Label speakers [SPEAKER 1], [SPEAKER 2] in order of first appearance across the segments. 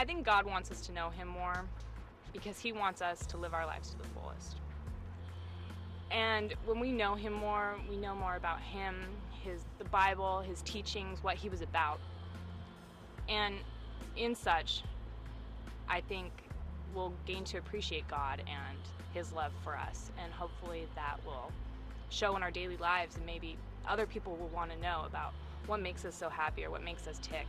[SPEAKER 1] I think God wants us to know Him more because He wants us to live our lives to the fullest. And when we know Him more, we know more about Him, His the Bible, His teachings, what He was about. And in such, I think we'll gain to appreciate God and His love for us, and hopefully that will show in our daily lives, and maybe other people will want to know about what makes us so happy or what makes us tick.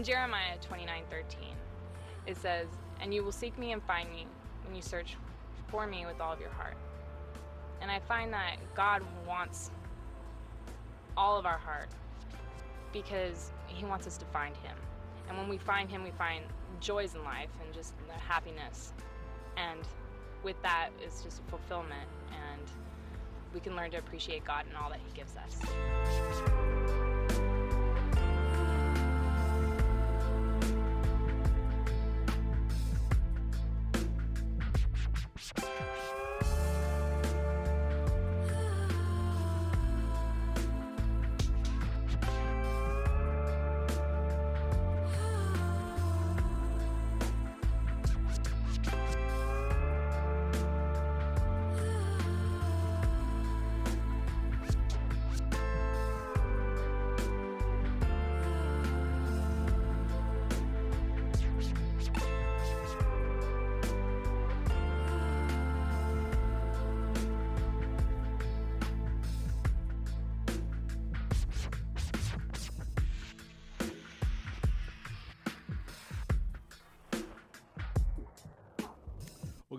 [SPEAKER 1] In Jeremiah 29 13, it says, And you will seek me and find me when you search for me with all of your heart. And I find that God wants all of our heart because He wants us to find Him. And when we find Him, we find joys in life and just the happiness. And with that is just fulfillment, and we can learn to appreciate God and all that He gives us.
[SPEAKER 2] Well,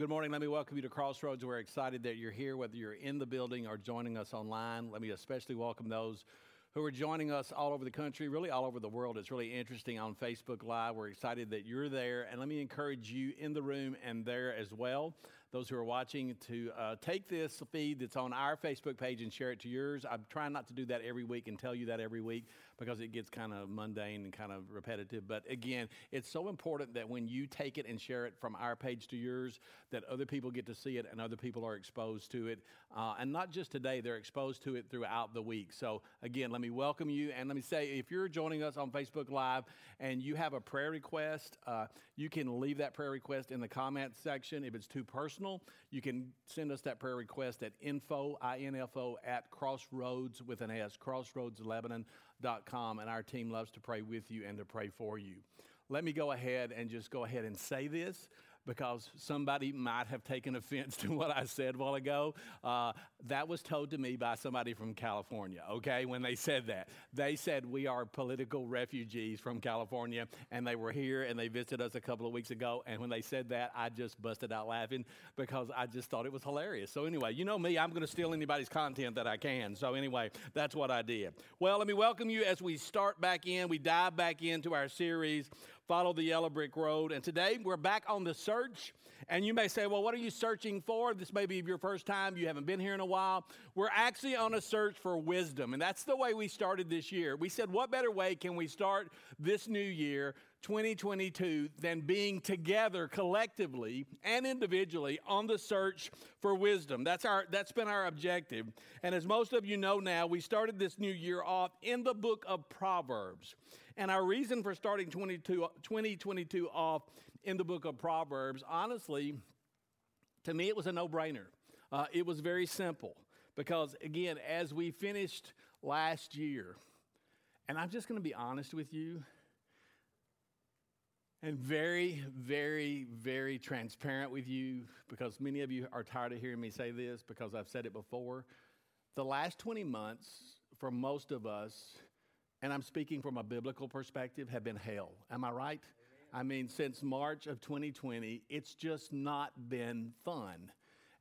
[SPEAKER 2] good morning. Let me welcome you to Crossroads. We're excited that you're here, whether you're in the building or joining us online. Let me especially welcome those who are joining us all over the country, really all over the world. It's really interesting on Facebook Live. We're excited that you're there. And let me encourage you in the room and there as well those who are watching to uh, take this feed that's on our Facebook page and share it to yours. I'm trying not to do that every week and tell you that every week because it gets kind of mundane and kind of repetitive. But again, it's so important that when you take it and share it from our page to yours, that other people get to see it and other people are exposed to it. Uh, and not just today, they're exposed to it throughout the week. So again, let me welcome you and let me say if you're joining us on Facebook Live and you have a prayer request, uh, you can leave that prayer request in the comments section. If it's too personal, you can send us that prayer request at info, I-N-F-O, at crossroads with an S, crossroadslebanon.com, and our team loves to pray with you and to pray for you. Let me go ahead and just go ahead and say this because somebody might have taken offense to what I said a while ago. Uh, that was told to me by somebody from California, okay, when they said that. They said we are political refugees from California, and they were here and they visited us a couple of weeks ago. And when they said that, I just busted out laughing because I just thought it was hilarious. So, anyway, you know me, I'm going to steal anybody's content that I can. So, anyway, that's what I did. Well, let me welcome you as we start back in, we dive back into our series follow the yellow brick road. And today we're back on the search. And you may say, well, what are you searching for? This may be your first time, you haven't been here in a while. We're actually on a search for wisdom. And that's the way we started this year. We said, what better way can we start this new year 2022 than being together collectively and individually on the search for wisdom. That's our that's been our objective. And as most of you know now, we started this new year off in the book of Proverbs. And our reason for starting 2022 off in the book of Proverbs, honestly, to me, it was a no brainer. Uh, it was very simple because, again, as we finished last year, and I'm just going to be honest with you, and very, very, very transparent with you because many of you are tired of hearing me say this because I've said it before. The last 20 months, for most of us, and I'm speaking from a biblical perspective, have been hell. Am I right? I mean, since March of 2020, it's just not been fun.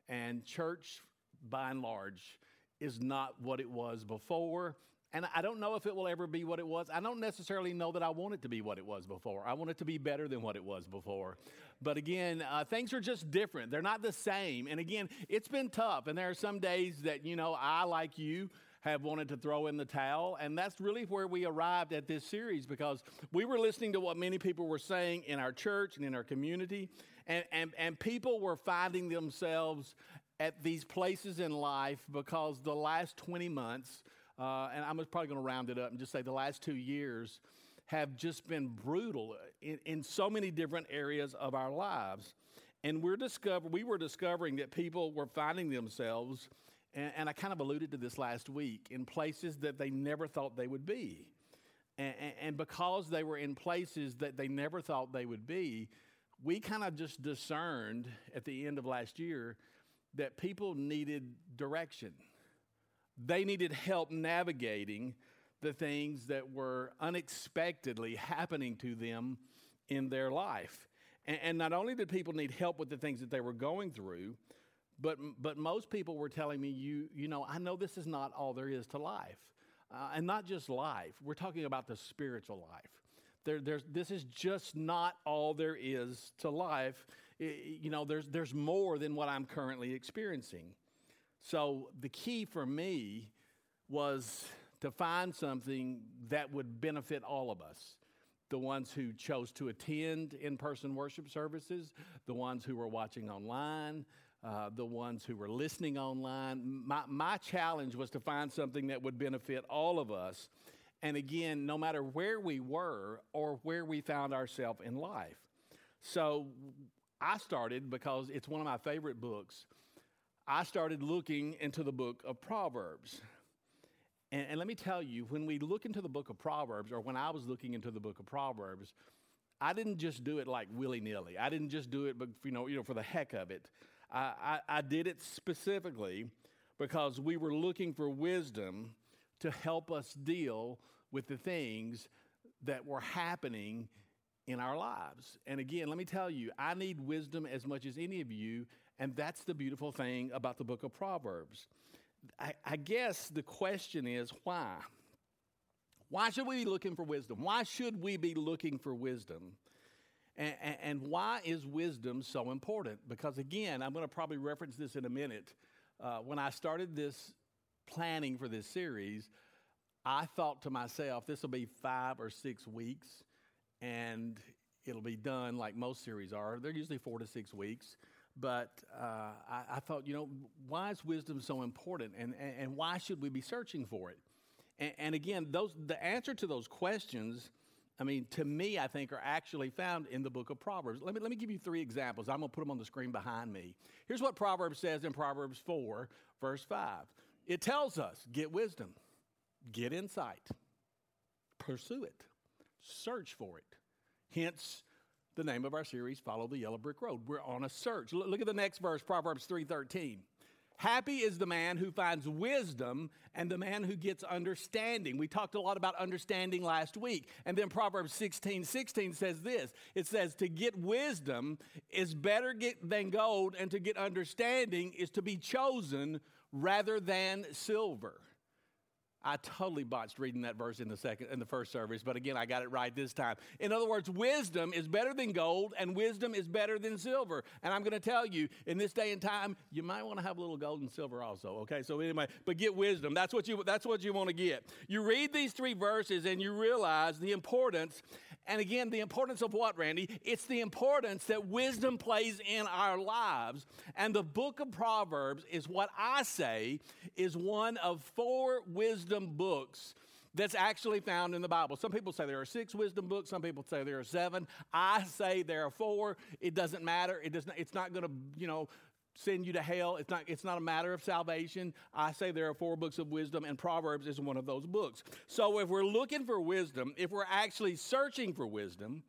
[SPEAKER 2] And church, by and large, is not what it was before. And I don't know if it will ever be what it was. I don't necessarily know that I want it to be what it was before. I want it to be better than what it was before. But again, uh, things are just different. They're not the same. And again, it's been tough. And there are some days that, you know, I, like you, have wanted to throw in the towel. And that's really where we arrived at this series because we were listening to what many people were saying in our church and in our community. And, and, and people were finding themselves at these places in life because the last 20 months, uh, and I'm probably going to round it up and just say the last two years, have just been brutal in, in so many different areas of our lives. And we're discover, we were discovering that people were finding themselves, and, and I kind of alluded to this last week, in places that they never thought they would be. And, and, because they were in places that they never thought they would be, we kind of just discerned at the end of last year that people needed direction. They needed help navigating the things that were unexpectedly happening to them in their life. And, and, not only did people need help with the things that they were going through, but, but most people were telling me, you, you know, I know this is not all there is to life. Uh, and not just life, we're talking about the spiritual life. There, there's, this is just not all there is to life. It, you know, there's, there's more than what I'm currently experiencing. So the key for me was to find something that would benefit all of us the ones who chose to attend in person worship services, the ones who were watching online, uh, the ones who were listening online. My, my challenge was to find something that would benefit all of us. And again, no matter where we were or where we found ourselves in life. So I started because it's one of my favorite books. I started looking into the book of Proverbs. And, and, let me tell you, when we look into the book of Proverbs, or when I was looking into the book of Proverbs, I didn't just do it like willy nilly. I didn't just do it, but you know, you know, for the heck of it. I, I, I did it specifically because we were looking for wisdom to help us deal with the things that were happening in our lives. And again, let me tell you, I need wisdom as much as any of you, and that's the beautiful thing about the book of Proverbs. I, I guess the question is why? Why should we be looking for wisdom? Why should we be looking for wisdom? And, and, and why is wisdom so important? Because again, I'm going to probably reference this in a minute. Uh, when I started this planning for this series, I thought to myself, this will be five or six weeks, and it'll be done like most series are. They're usually four to six weeks. But uh, I, I, thought, you know, why is wisdom so important, and, and, and why should we be searching for it? And, and, again, those the answer to those questions, I mean, to me, I think are actually found in the book of Proverbs. Let me let me give you three examples. I'm going to put them on the screen behind me. Here's what Proverbs says in Proverbs four, verse five. It tells us, get wisdom, get insight, pursue it, search for it. Hence the name of our series, Follow the Yellow Brick Road. We're on a search. Look at the next verse, Proverbs 3:13. Happy is the man who finds wisdom and the man who gets understanding. We talked a lot about understanding last week. And then Proverbs 16 16 says this it says, To get wisdom is better get, than gold, and to get understanding is to be chosen rather than silver. I totally botched reading that verse in the second in the first service, but again, I got it right this time. In other words, wisdom is better than gold, and wisdom is better than silver. And I'm going to tell you, in this day and time, you might want to have a little gold and silver also. Okay, so anyway, but get wisdom. That's what you that's what you want to get. You read these three verses, and you realize the importance and again, the importance of what, Randy? It's the importance that wisdom plays in our lives. And the book of Proverbs is what I say is one of four wisdom books that's actually found in the Bible. Some people say there are six wisdom books, some people say there are seven. I say there are four. It doesn't matter. It does not, it's not going to, you know, send you to hell. It's not, it's not a matter of salvation. I say there are four books of wisdom, and Proverbs is one of those books. So if we're looking for wisdom, if we're actually searching for wisdom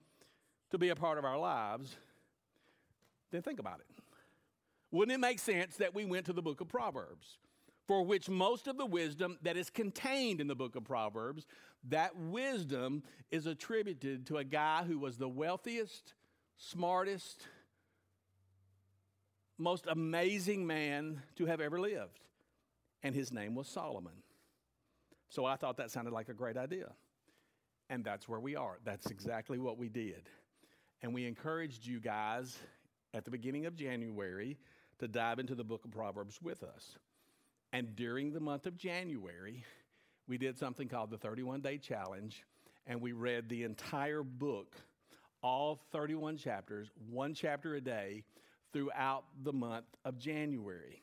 [SPEAKER 2] to be a part of our lives, then think about it. Wouldn't it make sense that we went to the book of Proverbs? For which most of the wisdom that is contained in the book of Proverbs, that wisdom is attributed to a guy who was the wealthiest, smartest, most amazing man to have ever lived. And his name was Solomon. So I thought that sounded like a great idea. And that's where we are. That's exactly what we did. And we encouraged you guys at the beginning of January to dive into the book of Proverbs with us. And during the month of January, we did something called the 31 Day Challenge, and we read the entire book all 31 chapters, one chapter a day, throughout the month of January.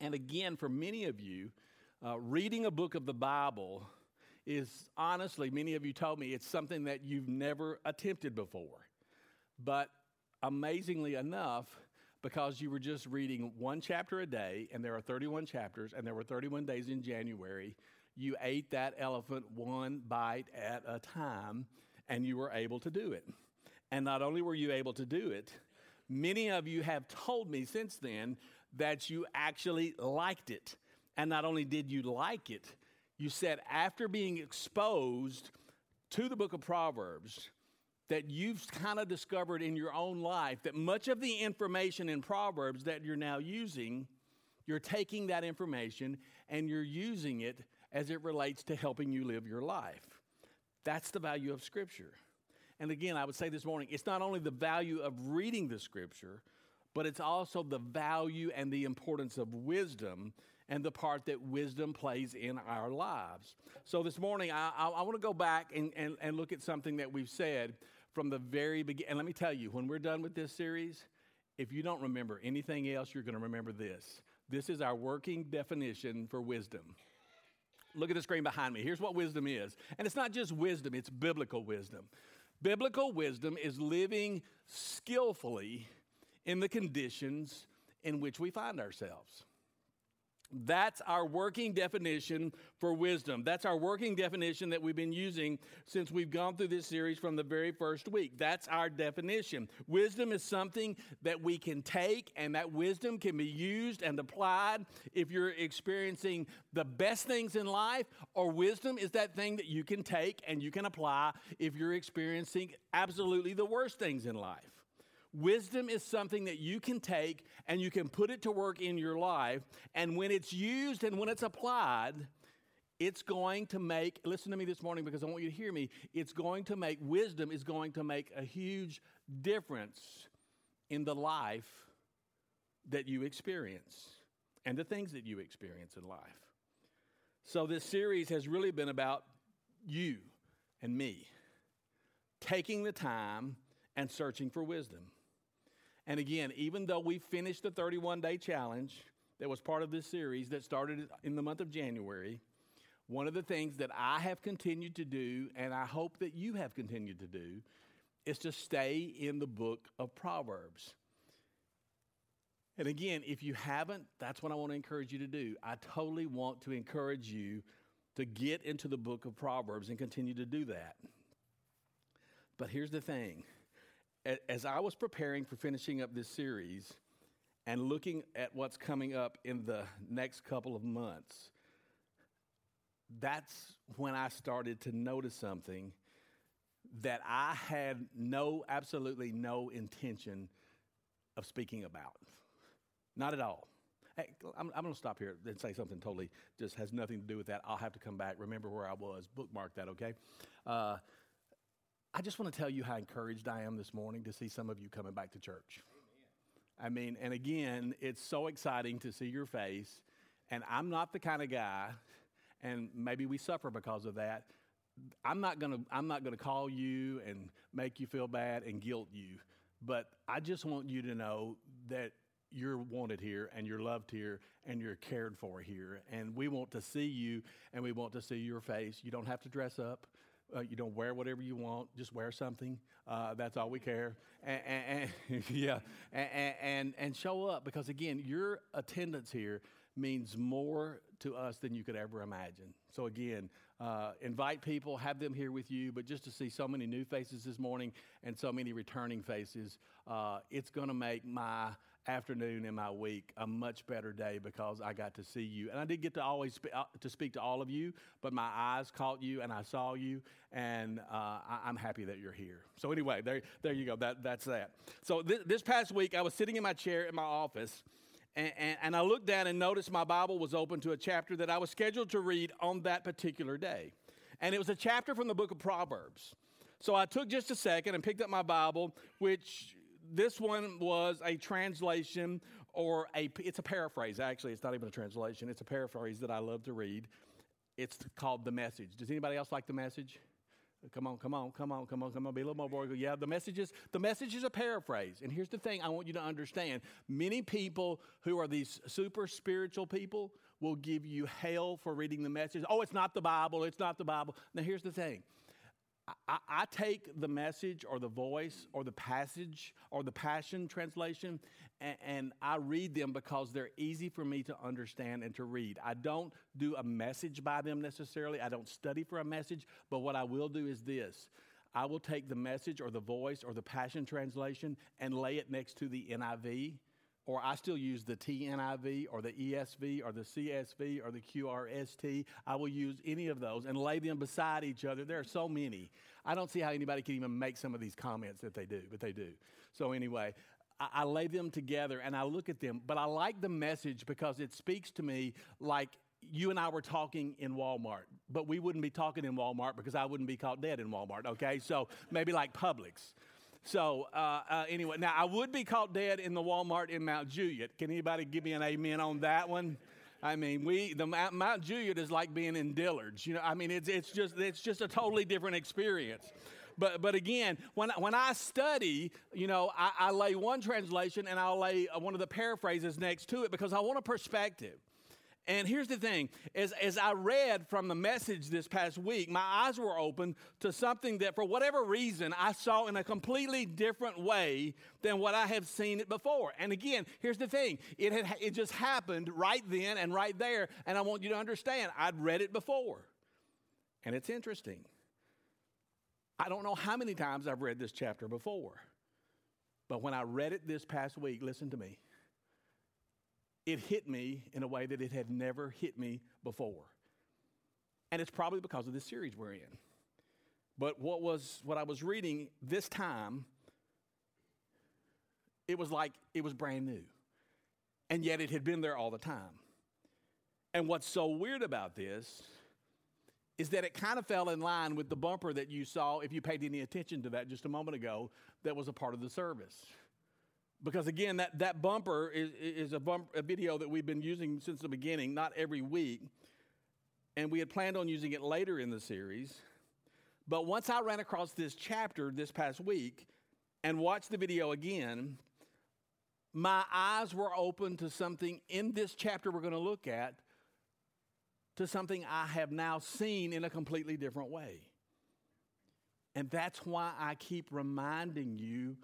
[SPEAKER 2] And again, for many of you, uh, reading a book of the Bible is honestly, many of you told me it's something that you've never attempted before. But amazingly enough, because you were just reading one chapter a day, and there are 31 chapters, and there were 31 days in January, you ate that elephant one bite at a time, and you were able to do it. And not only were you able to do it, many of you have told me since then that you actually liked it. And not only did you like it, you said after being exposed to the book of Proverbs, that you've kind of discovered in your own life that much of the information in Proverbs that you're now using, you're taking that information and you're using it as it relates to helping you live your life. That's the value of Scripture. And again, I would say this morning, it's not only the value of reading the Scripture, but it's also the value and the importance of wisdom and the part that wisdom plays in our lives. So this morning, I, I, I want to go back and, and, and look at something that we've said from the very beginning. And let me tell you, when we're done with this series, if you don't remember anything else, you're going to remember this. This is our working definition for wisdom. Look at the screen behind me. Here's what wisdom is. And it's not just wisdom, it's biblical wisdom. Biblical wisdom is living skillfully in the conditions in which we find ourselves. That's our working definition for wisdom. That's our working definition that we've been using since we've gone through this series from the very first week. That's our definition. Wisdom is something that we can take, and that wisdom can be used and applied if you're experiencing the best things in life, or wisdom is that thing that you can take and you can apply if you're experiencing absolutely the worst things in life. Wisdom is something that you can take and you can put it to work in your life. And when it's used and when it's applied, it's going to make, listen to me this morning because I want you to hear me. It's going to make, wisdom is going to make a huge difference in the life that you experience and the things that you experience in life. So, this series has really been about you and me taking the time and searching for wisdom. And again, even though we finished the 31 day challenge that was part of this series that started in the month of January, one of the things that I have continued to do, and I hope that you have continued to do, is to stay in the book of Proverbs. And again, if you haven't, that's what I want to encourage you to do. I totally want to encourage you to get into the book of Proverbs and continue to do that. But here's the thing as I was preparing for finishing up this series and looking at what's coming up in the next couple of months, that's when I started to notice something that I had no, absolutely no intention of speaking about. Not at all. Hey, I'm, I'm going to stop here and say something totally just has nothing to do with that. I'll have to come back. Remember where I was. Bookmark that, okay? Uh, I just want to tell you how encouraged I am this morning to see some of you coming back to church. Amen. I mean, and again, it's so exciting to see your face. And I'm not the kind of guy, and maybe we suffer because of that. I'm not gonna I'm not gonna call you and make you feel bad and guilt you, but I just want you to know that you're wanted here and you're loved here and you're cared for here. And we want to see you and we want to see your face. You don't have to dress up. Uh, you don't wear whatever you want, just wear something. Uh, that's all we care. And, and, and yeah, and, and, and show up because, again, your attendance here means more to us than you could ever imagine. So, again, uh, invite people, have them here with you, but just to see so many new faces this morning and so many returning faces, uh, it's going to make my afternoon in my week a much better day because I got to see you. And I did get to always spe- uh, to speak to all of you, but my eyes caught you and I saw you, and uh, I- am happy that you're here. So anyway, there, there you go. That, that's that. So th- this past week, I was sitting in my chair in my office. And, and, and I looked down and noticed my Bible was open to a chapter that I was scheduled to read on that particular day. And it was a chapter from the book of Proverbs. So I took just a second and picked up my Bible, which this one was a translation or a it's a paraphrase actually it's not even a translation it's a paraphrase that i love to read it's called the message does anybody else like the message Come on, come on, come on, come on, come on. Be a little more boring. Yeah, the message is the message is a paraphrase. And here's the thing: I want you to understand. Many people who are these super spiritual people will give you hell for reading the message. Oh, it's not the Bible. It's not the Bible. Now, here's the thing. I, I, take the message or the voice or the passage or the passion translation and, and, I read them because they're easy for me to understand and to read. I don't do a message by them necessarily, I don't study for a message, but what I will do is this I will take the message or the voice or the passion translation and lay it next to the NIV. Or I still use the TNIV or the ESV or the CSB or the QRST. I will use any of those and lay them beside each other. There are so many. I don't see how anybody can even make some of these comments that they do, but they do. So, anyway, I, I lay them together and I look at them, but I like the message because it speaks to me like you and I were talking in Walmart, but we wouldn't be talking in Walmart because I wouldn't be caught dead in Walmart, okay? So maybe like Publix. So uh, uh, anyway, now I would be caught dead in the Walmart in Mount Juliet. Can anybody give me an amen on that one? I mean, we the Mount Juliet is like being in Dillard's. You know, I mean, it's it's just it's just a totally different experience. But, but again, when, when I study, you know, I, I lay one translation and I'll lay one of the paraphrases next to it because I want a perspective. And here's the thing as, as I read from the message this past week, my eyes were open to something that, for whatever reason, I saw in a completely different way than what I have seen it before. And again, here's the thing it, had, it just happened right then and right there. And I want you to understand, I'd read it before. And it's interesting. I don't know how many times I've read this chapter before, but when I read it this past week, listen to me, it hit me in a way that it had never hit me before. And it's probably because of this series we're in. But what was what I was reading this time, it was like it was brand new. And yet it had been there all the time. And what's so weird about this is that it kind of fell in line with the bumper that you saw, if you paid any attention to that just a moment ago, that was a part of the service. Because again, that, that bumper is, is a, bump, a video that we've been using since the beginning, not every week. And we had planned on using it later in the series. But once I ran across this chapter this past week and watched the video again, my eyes were open to something in this chapter we're going to look at to something I have now seen in a completely different way. And that's why I keep reminding you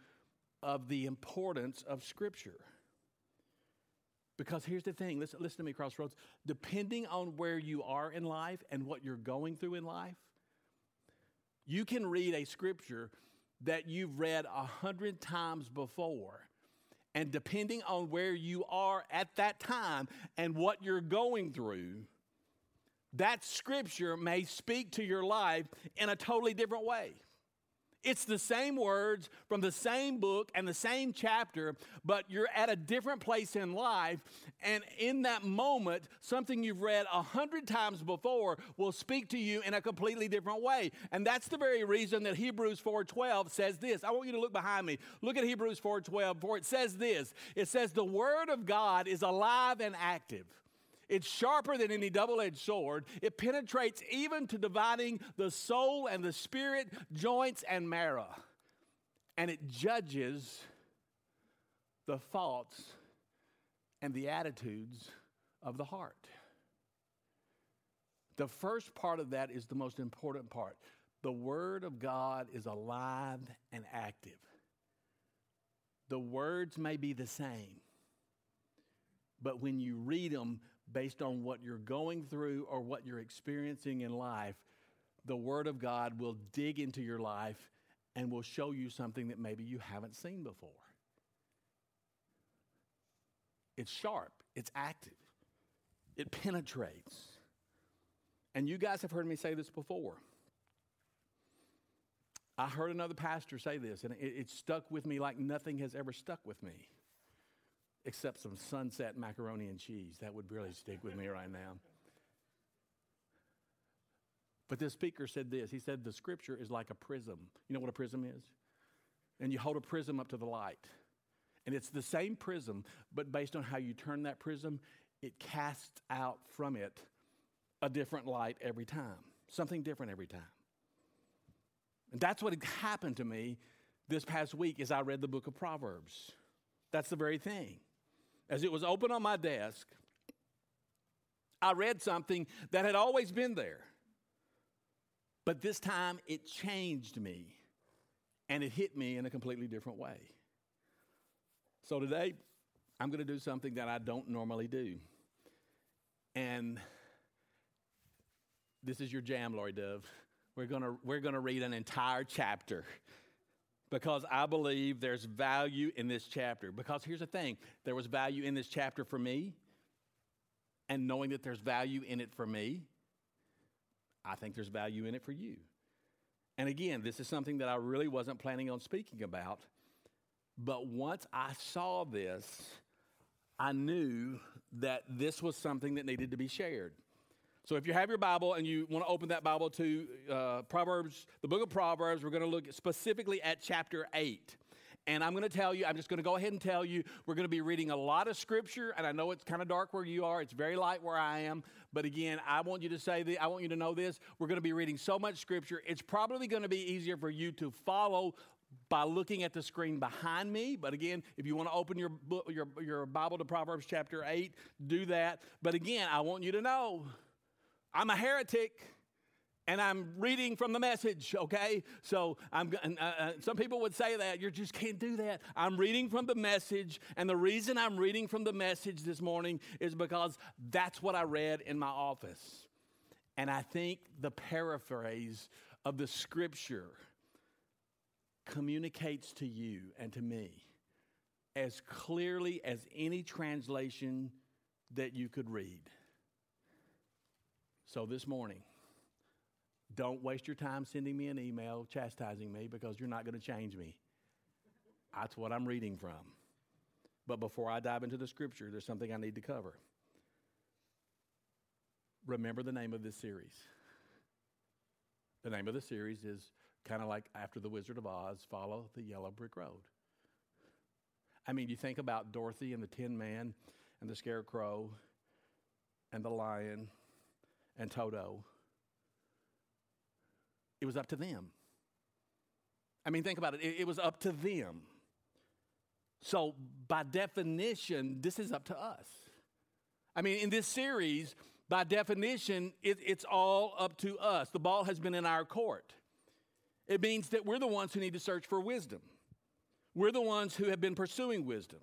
[SPEAKER 2] of the importance of Scripture. Because here's the thing listen, listen to me, Crossroads. Depending on where you are in life and what you're going through in life, you can read a scripture that you've read a hundred times before. And depending on where you are at that time and what you're going through, that scripture may speak to your life in a totally different way. It's the same words from the same book and the same chapter, but you're at a different place in life. And in that moment, something you've read a hundred times before will speak to you in a completely different way. And that's the very reason that Hebrews 4:12 says this. I want you to look behind me. Look at Hebrews 4:12, for it says this. It says, The word of God is alive and active. It's sharper than any double edged sword. It penetrates even to dividing the soul and the spirit, joints and marrow. And it judges the thoughts and the attitudes of the heart. The first part of that is the most important part. The Word of God is alive and active. The words may be the same, but when you read them, based on what you're going through or what you're experiencing in life, the Word of God will dig into your life and will show you something that maybe you haven't seen before. It's sharp, it's active, it penetrates. And you guys have heard me say this before. I heard another pastor say this, and it, it stuck with me like nothing has ever stuck with me except some sunset macaroni and cheese. That would really stick with me right now. But this speaker said this. He said, The scripture is like a prism. You know what a prism is? And you hold a prism up to the light. And it's the same prism, but based on how you turn that prism, it casts out from it a different light every time, something different every time. And that's what happened to me this past week as I read the book of Proverbs. That's the very thing. As it was open on my desk, I read something that had always been there. But this time it changed me and it hit me in a completely different way. So today, I'm going to do something that I don't normally do. And this is your jam, Lori Dove. We're going to we're going to read an entire chapter because I believe there's value in this chapter. Because here's the thing there was value in this chapter for me, and knowing that there's value in it for me, I think there's value in it for you. And again, this is something that I really wasn't planning on speaking about. But once I saw this, I knew that this was something that needed to be shared. So if you have your Bible and you want to open that Bible to uh, Proverbs, the book of Proverbs, we're going to look specifically at chapter 8. And I'm going to tell you, I'm just going to go ahead and tell you, we're going to be reading a lot of scripture. And I know it's kind of dark where you are, it's very light where I am. But again, I want you to say that, I want you to know this. We're going to be reading so much scripture, it's probably going to be easier for you to follow by looking at the screen behind me. But again, if you want to open your, book, your, your Bible to Proverbs chapter 8, do that. But again, I want you to know I'm a heretic and I'm reading from the message, okay? So I'm. Uh, uh, some people would say that you just can't do that. I'm reading from the message, and the reason I'm reading from the message this morning is because that's what I read in my office, and I think the paraphrase of the scripture communicates to you and to me as clearly as any translation that you could read. So this morning, don't waste your time sending me an email chastising me because you're not going to change me. That's what I'm reading from. But before I dive into the scripture, there's something I need to cover. Remember the name of this series. The name of the series is kind of like after the Wizard of Oz, follow the yellow brick road. I mean, you think about Dorothy and the Tin Man and the Scarecrow and the lion and Toto. Oh, it was up to them. I mean, think about it. It, it was up to them. So, by definition, this is up to us. I mean, in this series, by definition, it, it's all up to us. The ball has been in our court. It means that we're the ones who need to search for wisdom. We're the ones who have been pursuing wisdom.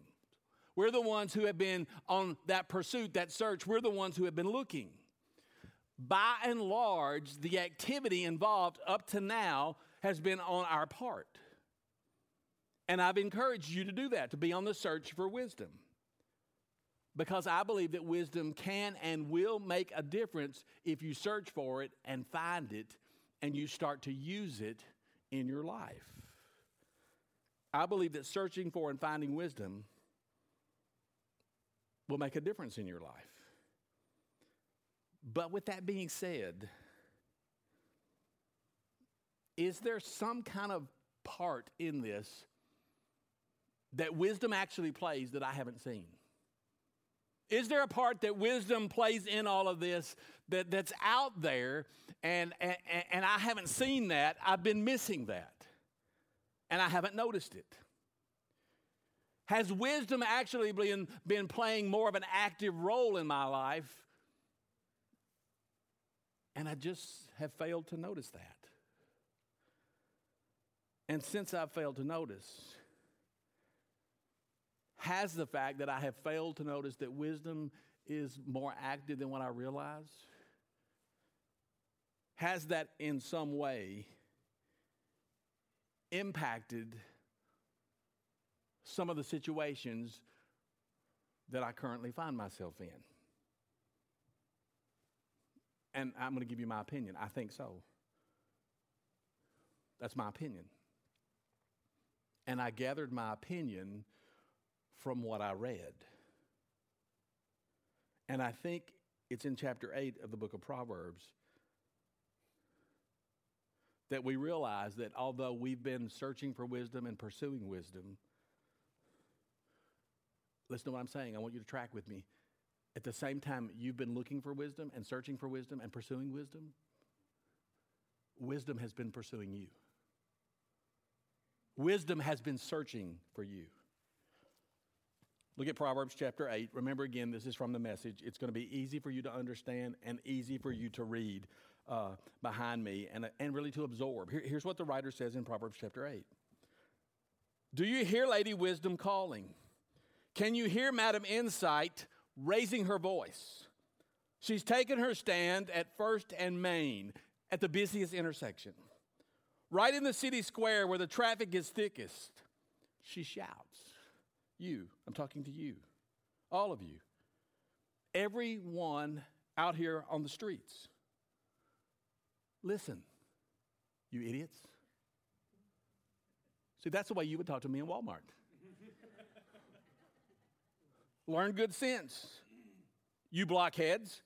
[SPEAKER 2] We're the ones who have been on that pursuit, that search. We're the ones who have been looking. By and large, the activity involved up to now has been on our part. And I've encouraged you to do that, to be on the search for wisdom. Because I believe that wisdom can and will make a difference if you search for it and find it and you start to use it in your life. I believe that searching for and finding wisdom will make a difference in your life. But with that being said, is there some kind of part in this that wisdom actually plays that I haven't seen? Is there a part that wisdom plays in all of this that, that's out there and, and, and I haven't seen that? I've been missing that and I haven't noticed it. Has wisdom actually been, been playing more of an active role in my life? And I just have failed to notice that. And since I've failed to notice, has the fact that I have failed to notice that wisdom is more active than what I realize? Has that in some way impacted some of the situations that I currently find myself in? And I'm going to give you my opinion. I think so. That's my opinion. And I gathered my opinion from what I read. And I think it's in chapter 8 of the book of Proverbs that we realize that although we've been searching for wisdom and pursuing wisdom, listen to what I'm saying. I want you to track with me. At the same time, you've been looking for wisdom and searching for wisdom and pursuing wisdom, wisdom has been pursuing you. Wisdom has been searching for you. Look at Proverbs chapter 8. Remember again, this is from the message. It's going to be easy for you to understand and easy for you to read uh, behind me and, and really to absorb. Here, here's what the writer says in Proverbs chapter 8 Do you hear Lady Wisdom calling? Can you hear Madam Insight raising her voice? She's taken her stand at First and Main at the busiest intersection. Right in the city square where the traffic is thickest, she shouts. You, I'm talking to you, all of you, everyone out here on the streets. Listen, you idiots. See, that's the way you would talk to me in Walmart. Learn good sense. You blockheads,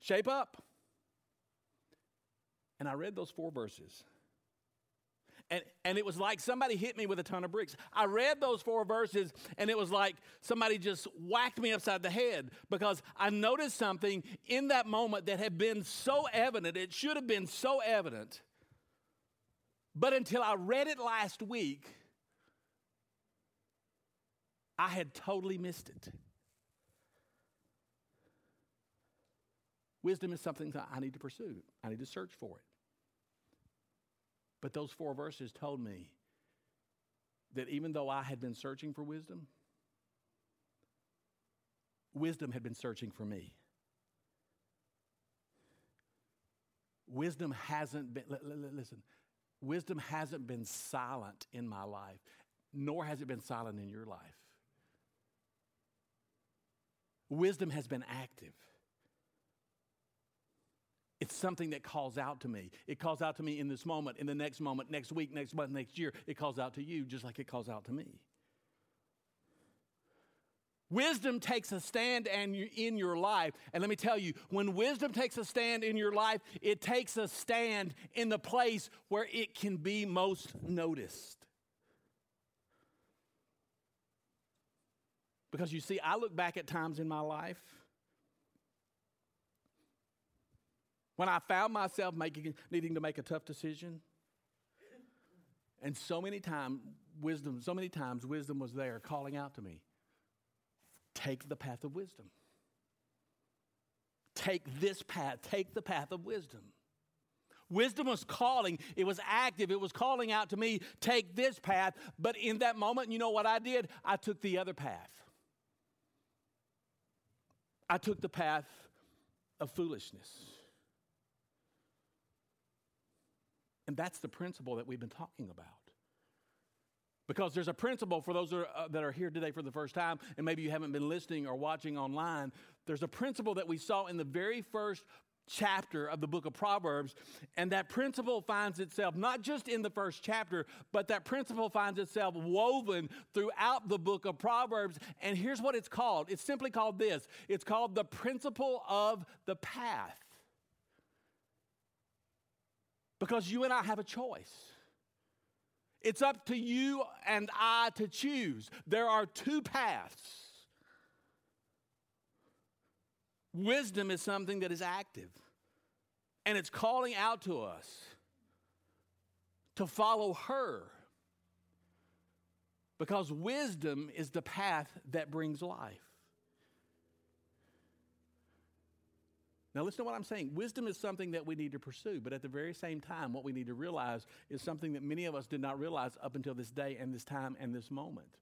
[SPEAKER 2] shape up. And I read those four verses. And, and it was like somebody hit me with a ton of bricks. I read those four verses and it was like somebody just whacked me upside the head because I noticed something in that moment that had been so evident. It should have been so evident. But until I read it last week, I had totally missed it. Wisdom is something that I need to pursue, I need to search for it. But those four verses told me that even though I had been searching for wisdom, wisdom had been searching for me. Wisdom hasn't been, listen, wisdom hasn't been silent in my life, nor has it been silent in your life. Wisdom has been active. It's something that calls out to me. It calls out to me in this moment, in the next moment, next week, next month, next year. It calls out to you just like it calls out to me. Wisdom takes a stand and in your life. And let me tell you, when wisdom takes a stand in your life, it takes a stand in the place where it can be most noticed. Because you see, I look back at times in my life When I found myself making, needing to make a tough decision, and so many times, wisdom, so many times, wisdom was there calling out to me take the path of wisdom. Take this path, take the path of wisdom. Wisdom was calling, it was active, it was calling out to me, take this path. But in that moment, you know what I did? I took the other path. I took the path of foolishness. And that's the principle that we've been talking about. Because there's a principle for those that are, uh, that are, here today for the first time, and maybe you haven't been listening or watching online. There's a principle that we saw in the very first chapter of the book of Proverbs, and that principle finds itself not just in the first chapter, but that principle finds itself woven throughout the book of Proverbs. And here's what it's called it's simply called this it's called the principle of the path. Because you and I have a choice. It's up to you and I to choose. There are two paths. Wisdom is something that is active, and it's calling out to us to follow her. Because wisdom is the path that brings life. Now, listen to what I'm saying. Wisdom is something that we need to pursue, but at the very same time, what we need to realize is something that many of us did not realize up until this day and this time and this moment.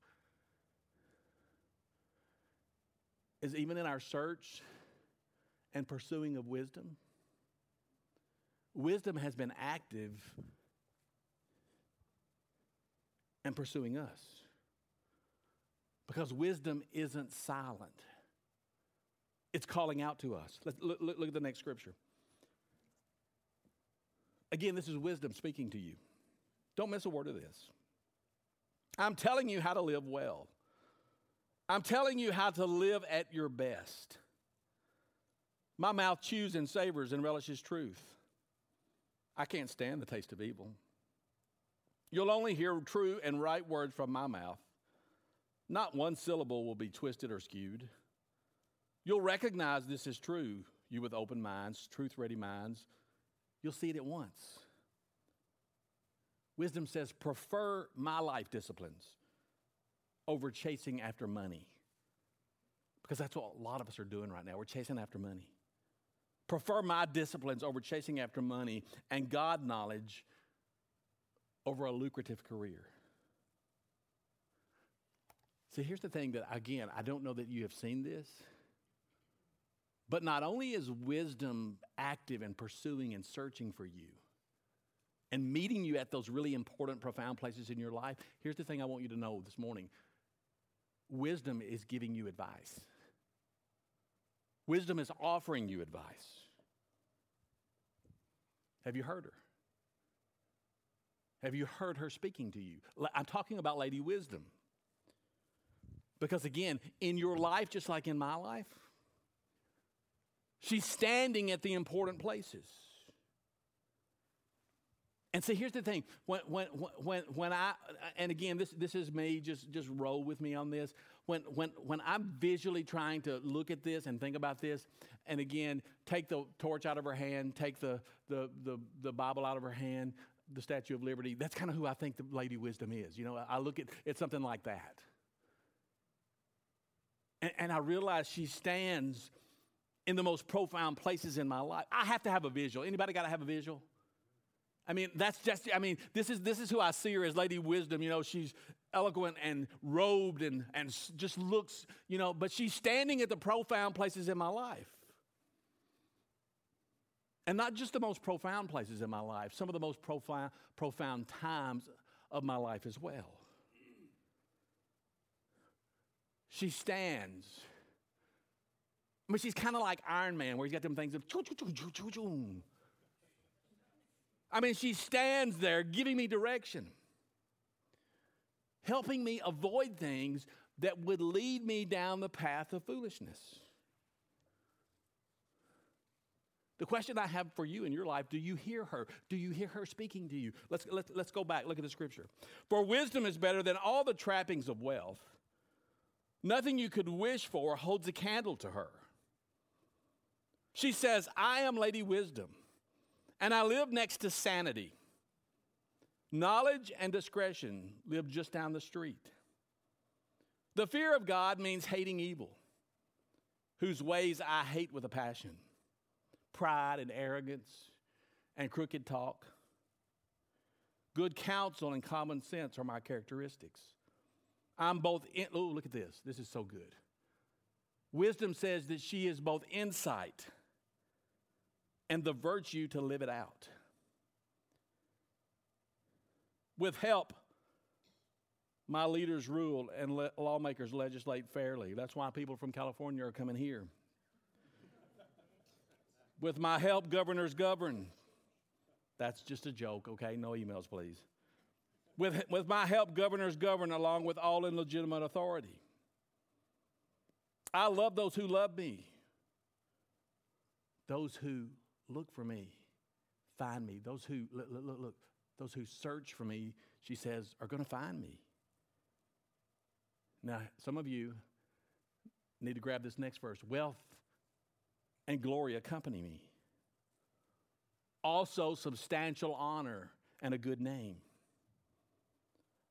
[SPEAKER 2] Is even in our search and pursuing of wisdom, wisdom has been active and pursuing us. Because wisdom isn't silent. It's calling out to us. Let's look, look, look at the next scripture. Again, this is wisdom speaking to you. Don't miss a word of this. I'm telling you how to live well. I'm telling you how to live at your best. My mouth chews and savors and relishes truth. I can't stand the taste of evil. You'll only hear true and right words from my mouth. Not one syllable will be twisted or skewed. You'll recognize this is true, you with open minds, truth ready minds. You'll see it at once. Wisdom says, prefer my life disciplines over chasing after money. Because that's what a lot of us are doing right now. We're chasing after money. Prefer my disciplines over chasing after money and God knowledge over a lucrative career. See, here's the thing that, again, I don't know that you have seen this, but not only is wisdom active in pursuing and searching for you and meeting you at those really important, profound places in your life, here's the thing I want you to know this morning wisdom is giving you advice. Wisdom is offering you advice. Have you heard her? Have you heard her speaking to you? I'm talking about Lady Wisdom. Because again, in your life, just like in my life, she's standing at the important places. And so here's the thing. When, when, when, when I, and again, this, this is me, just, just roll with me on this. When, when, when I'm visually trying to look at this and think about this, and again, take the torch out of her hand, take the, the, the, the Bible out of her hand, the Statue of Liberty, that's kind of who I think the Lady Wisdom is. You know, I look at it's something like that. And, and I realize she stands in the most profound places in my life. I have to have a visual. Anybody got to have a visual? I mean, that's just, I mean, this is, this is who I see her as Lady Wisdom. You know, she's eloquent and robed and, and just looks, you know, but she's standing at the profound places in my life. And not just the most profound places in my life, some of the most profound, profound times of my life as well. She stands. I mean, she's kind of like Iron Man, where he's got them things of. I mean, she stands there giving me direction, helping me avoid things that would lead me down the path of foolishness. The question I have for you in your life do you hear her? Do you hear her speaking to you? Let's, let's, let's go back, look at the scripture. For wisdom is better than all the trappings of wealth Nothing you could wish for holds a candle to her. She says, I am Lady Wisdom, and I live next to sanity. Knowledge and discretion live just down the street. The fear of God means hating evil, whose ways I hate with a passion. Pride and arrogance and crooked talk. Good counsel and common sense are my characteristics. I'm both, in, oh, look at this. This is so good. Wisdom says that she is both insight and the virtue to live it out. With help, my leaders rule and le- lawmakers legislate fairly. That's why people from California are coming here. With my help, governors govern. That's just a joke, okay? No emails, please. With, with my help, governors govern along with all in legitimate authority. I love those who love me. Those who look for me, find me. Those who, look, look, look, those who search for me, she says, are going to find me. Now, some of you need to grab this next verse. Wealth and glory accompany me. Also, substantial honor and a good name.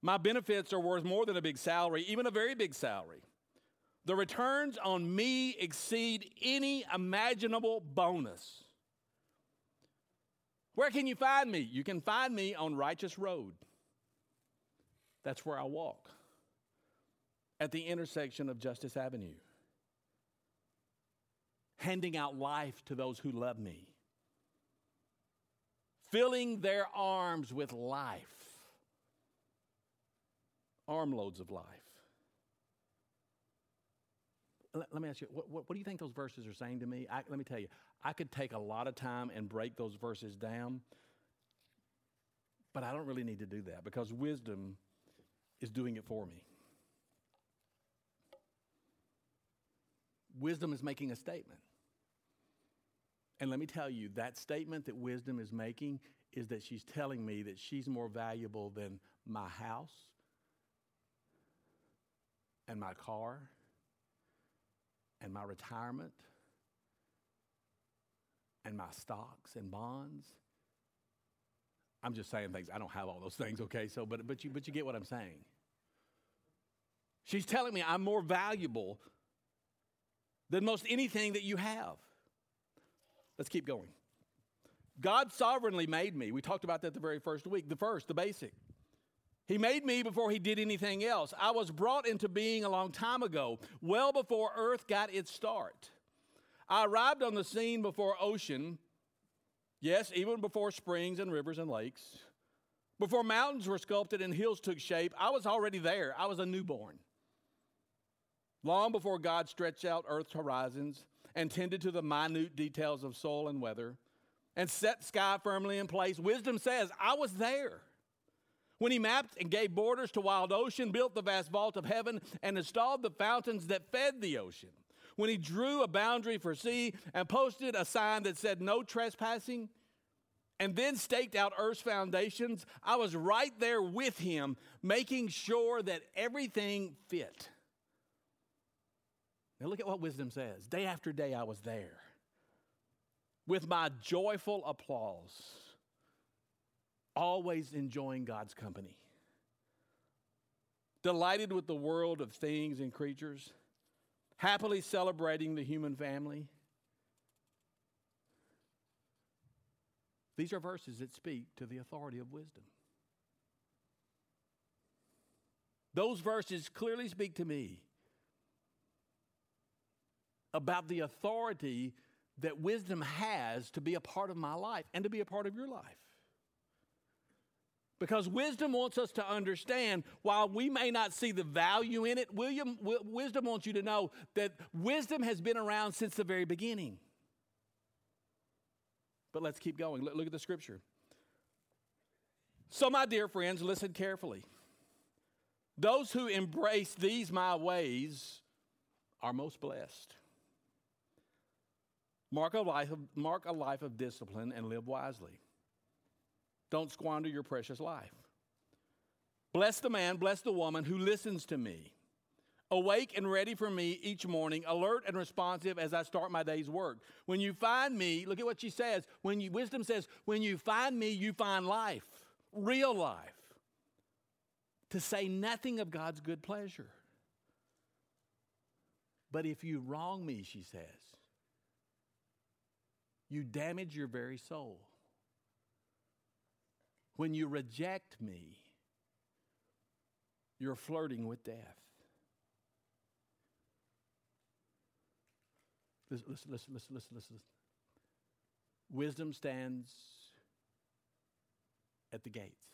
[SPEAKER 2] My benefits are worth more than a big salary, even a very big salary. The returns on me exceed any imaginable bonus. Where can you find me? You can find me on Righteous Road. That's where I walk, at the intersection of Justice Avenue, handing out life to those who love me, filling their arms with life armloads of life. Let, let me ask you, what, what, what, do you think those verses are saying to me? I, let me tell you, I could take a lot of time and break those verses down, but I don't really need to do that because wisdom is doing it for me. Wisdom is making a statement. And let me tell you, that statement that wisdom is making is that she's telling me that she's more valuable than my house, and my car and my retirement and my stocks and bonds. I'm just saying things. I don't have all those things, okay? So, but, but, you, but you get what I'm saying. She's telling me I'm more valuable than most anything that you have. Let's keep going. God sovereignly made me. We talked about that the very first week. The first, the basic. He made me before he did anything else. I was brought into being a long time ago, well before earth got its start. I arrived on the scene before ocean Yes, even before springs and rivers and lakes, before mountains were sculpted and hills took shape, I was already there. I was a newborn. Long before God stretched out earth's horizons and tended to the minute details of soil and weather and set sky firmly in place, wisdom says, I was there. When he mapped and gave borders to wild ocean, built the vast vault of heaven, and installed the fountains that fed the ocean when he drew a boundary for sea and posted a sign that said no trespassing, and then staked out Earth's foundations, I was right there with him, making sure that everything fit. Now, look at what wisdom says. Day after day, I was there with my joyful applause, always enjoying God's company, delighted with the world of things and creatures happily celebrating the human family. These are verses that speak to the authority of wisdom. Those verses clearly speak to me about the authority that wisdom has to be a part of my life and to be a part of your life. Because wisdom wants us to understand, while we may not see the value in it, William, w- wisdom wants you to know that wisdom has been around since the very beginning. But let's keep going. Look, look at the scripture. So, my dear friends, listen carefully. Those who embrace these my ways are most blessed. Mark a life of, mark a life of discipline and live wisely. Don't squander your precious life. Bless the man, bless the woman who listens to me. Awake and ready for me each morning, alert and responsive as I start my day's work. When you find me, look at what she says. When you, wisdom says, when you find me, you find life, real life. To say nothing of God's good pleasure. But if you wrong me, she says, you damage your very soul. When you reject me, you're flirting with death. Listen, listen, listen, listen, listen, listen. Wisdom stands at the gates.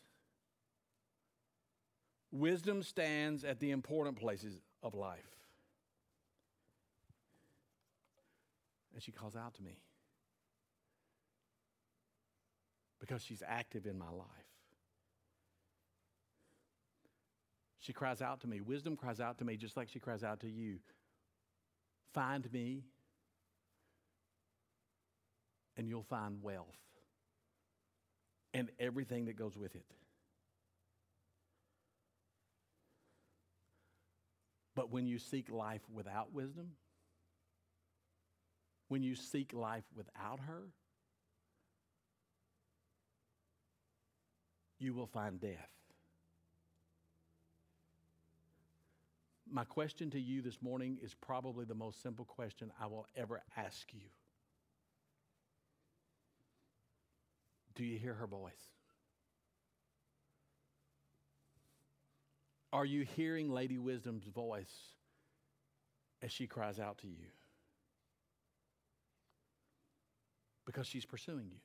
[SPEAKER 2] Wisdom stands at the important places of life. And she calls out to me because she's active in my life. She cries out to me. Wisdom cries out to me just like she cries out to you. Find me, and you'll find wealth and everything that goes with it. But when you seek life without wisdom, when you seek life without her, you will find death. My question to you this morning is probably the most simple question I will ever ask you. Do you hear her voice? Are you hearing Lady Wisdom's voice as she cries out to you? Because she's pursuing you.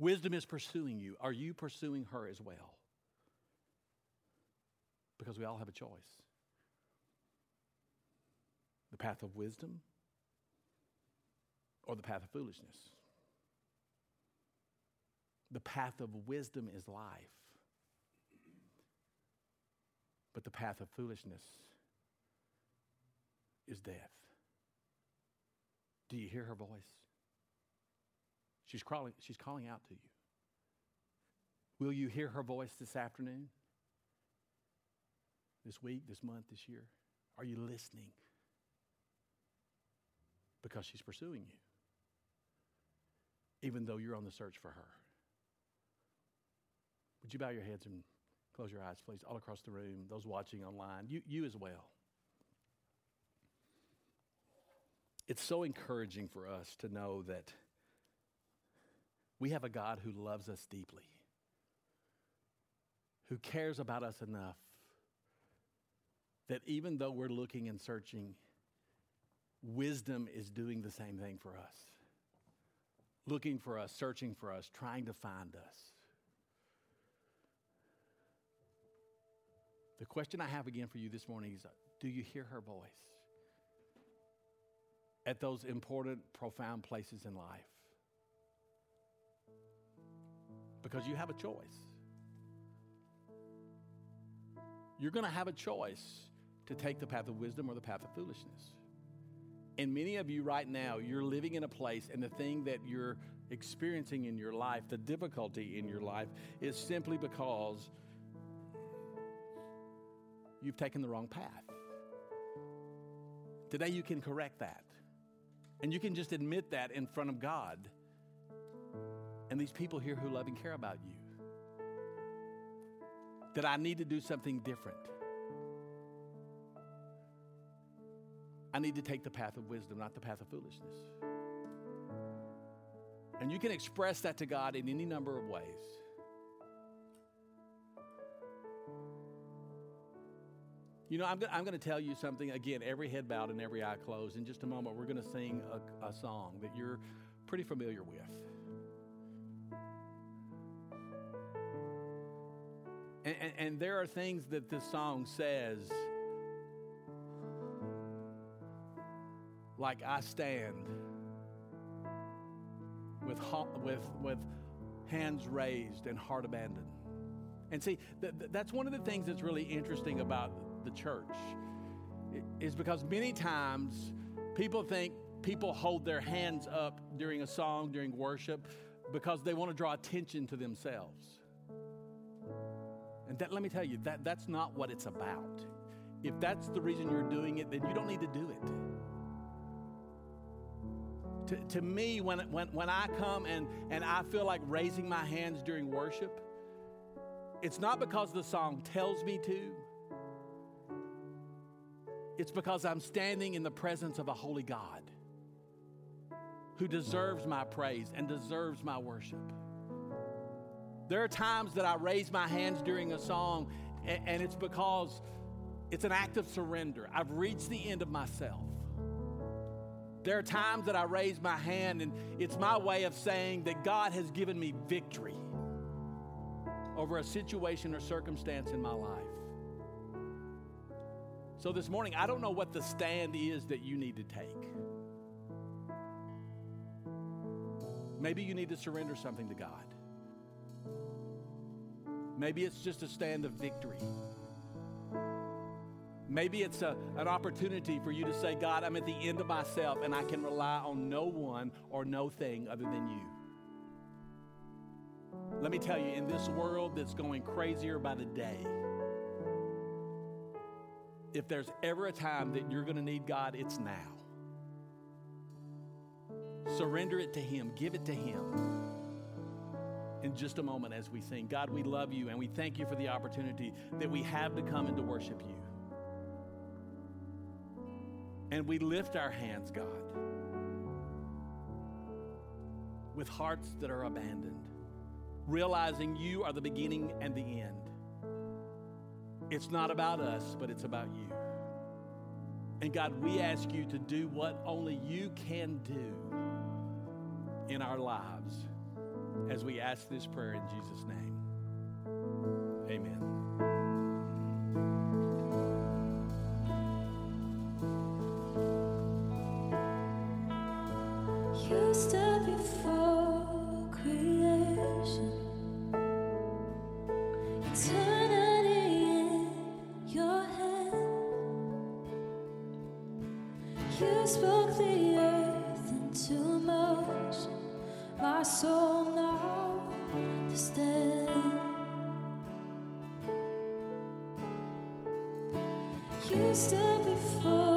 [SPEAKER 2] Wisdom is pursuing you. Are you pursuing her as well? Because we all have a choice the path of wisdom or the path of foolishness. The path of wisdom is life, but the path of foolishness is death. Do you hear her voice? She's calling, she's calling out to you. Will you hear her voice this afternoon? This week, this month, this year? Are you listening? Because she's pursuing you, even though you're on the search for her. Would you bow your heads and close your eyes, please, all across the room, those watching online, you, you as well. It's so encouraging for us to know that we have a God who loves us deeply, who cares about us enough that even though we're looking and searching, wisdom is doing the same thing for us. Looking for us, searching for us, trying to find us. The question I have again for you this morning is uh, do you hear her voice at those important, profound places in life? Because you have a choice. You're going to have a choice to take the path of wisdom or the path of foolishness. And many of you right now, you're living in a place, and the thing that you're experiencing in your life, the difficulty in your life, is simply because you've taken the wrong path. Today, you can correct that. And you can just admit that in front of God and these people here who love and care about you. That I need to do something different. I need to take the path of wisdom, not the path of foolishness. And you can express that to God in any number of ways. You know, I'm, going to tell you something again, every head bowed and every eye closed. In just a moment, we're going to sing a, a song that you're pretty familiar with. And, and, and there are things that this song says like I stand with, with, with hands raised and heart abandoned. And see, th- th- that's one of the things that's really interesting about the church, is because many times people think people hold their hands up during a song, during worship, because they want to draw attention to themselves. And that, let me tell you, that, that's not what it's about. If that's the reason you're doing it, then you don't need to do it to, to me, when, when, when I come and, and I feel like raising my hands during worship, it's not because the song tells me to, it's because I'm standing in the presence of a holy God who deserves my praise and deserves my worship. There are times that I raise my hands during a song, and, and it's because it's an act of surrender. I've reached the end of myself. There are times that I raise my hand, and it's my way of saying that God has given me victory over a situation or circumstance in my life. So this morning, I don't know what the stand is that you need to take. Maybe you need to surrender something to God. Maybe it's just a stand of victory. Maybe it's a, an opportunity for you to say, God, I'm at the end of myself and I can rely on no one or no thing other than you. Let me tell you, in this world that's going crazier by the day, if there's ever a time that you're going to need God, it's now. Surrender it to Him, give it to Him. In just a moment, as we sing, God, we love you and we thank you for the opportunity that we have to come and to worship you. And we lift our hands, God, with hearts that are abandoned, realizing you are the beginning and the end. It's not about us, but it's about you. And God, we ask you to do what only you can do in our lives as we ask this prayer in Jesus' name. Amen.
[SPEAKER 3] You stood before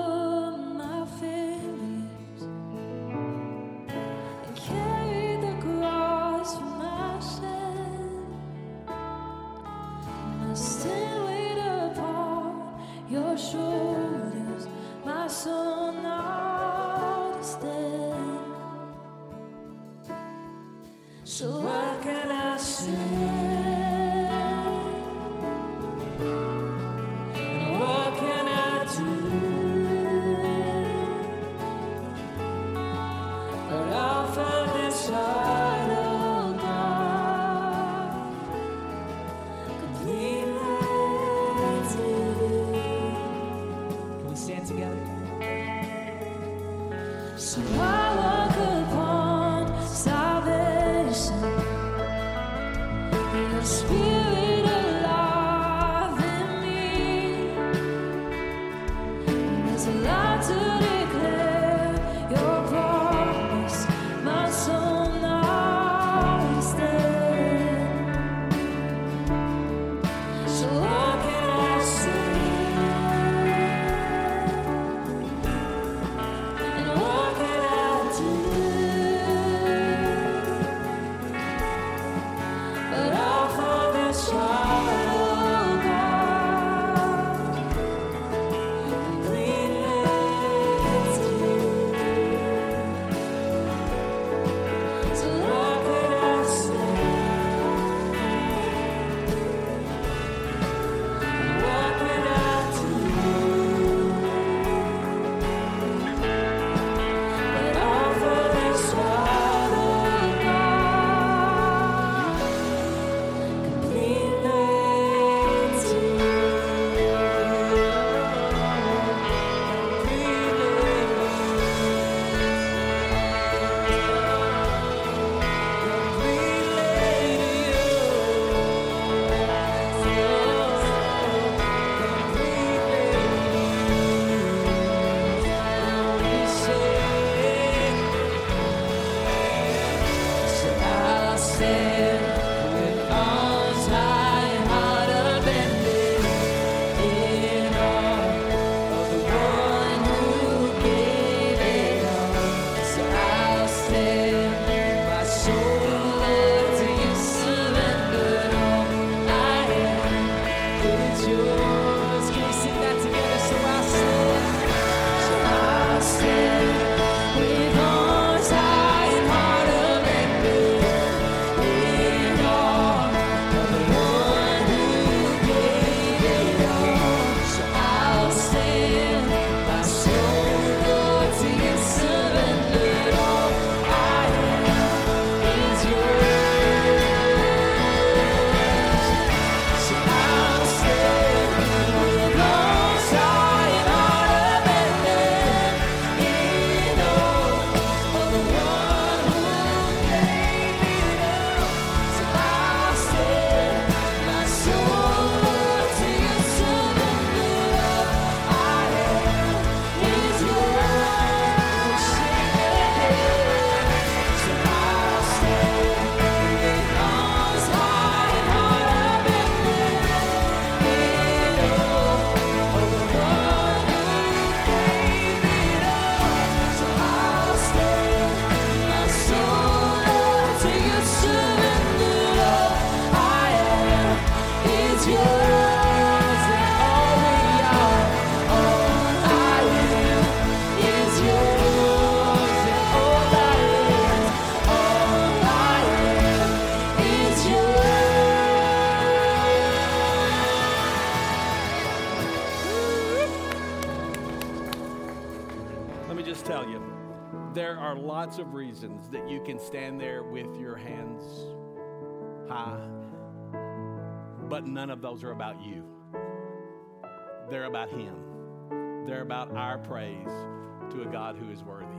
[SPEAKER 2] none of those are about you. They're about Him. They're about our praise to a God who is worthy.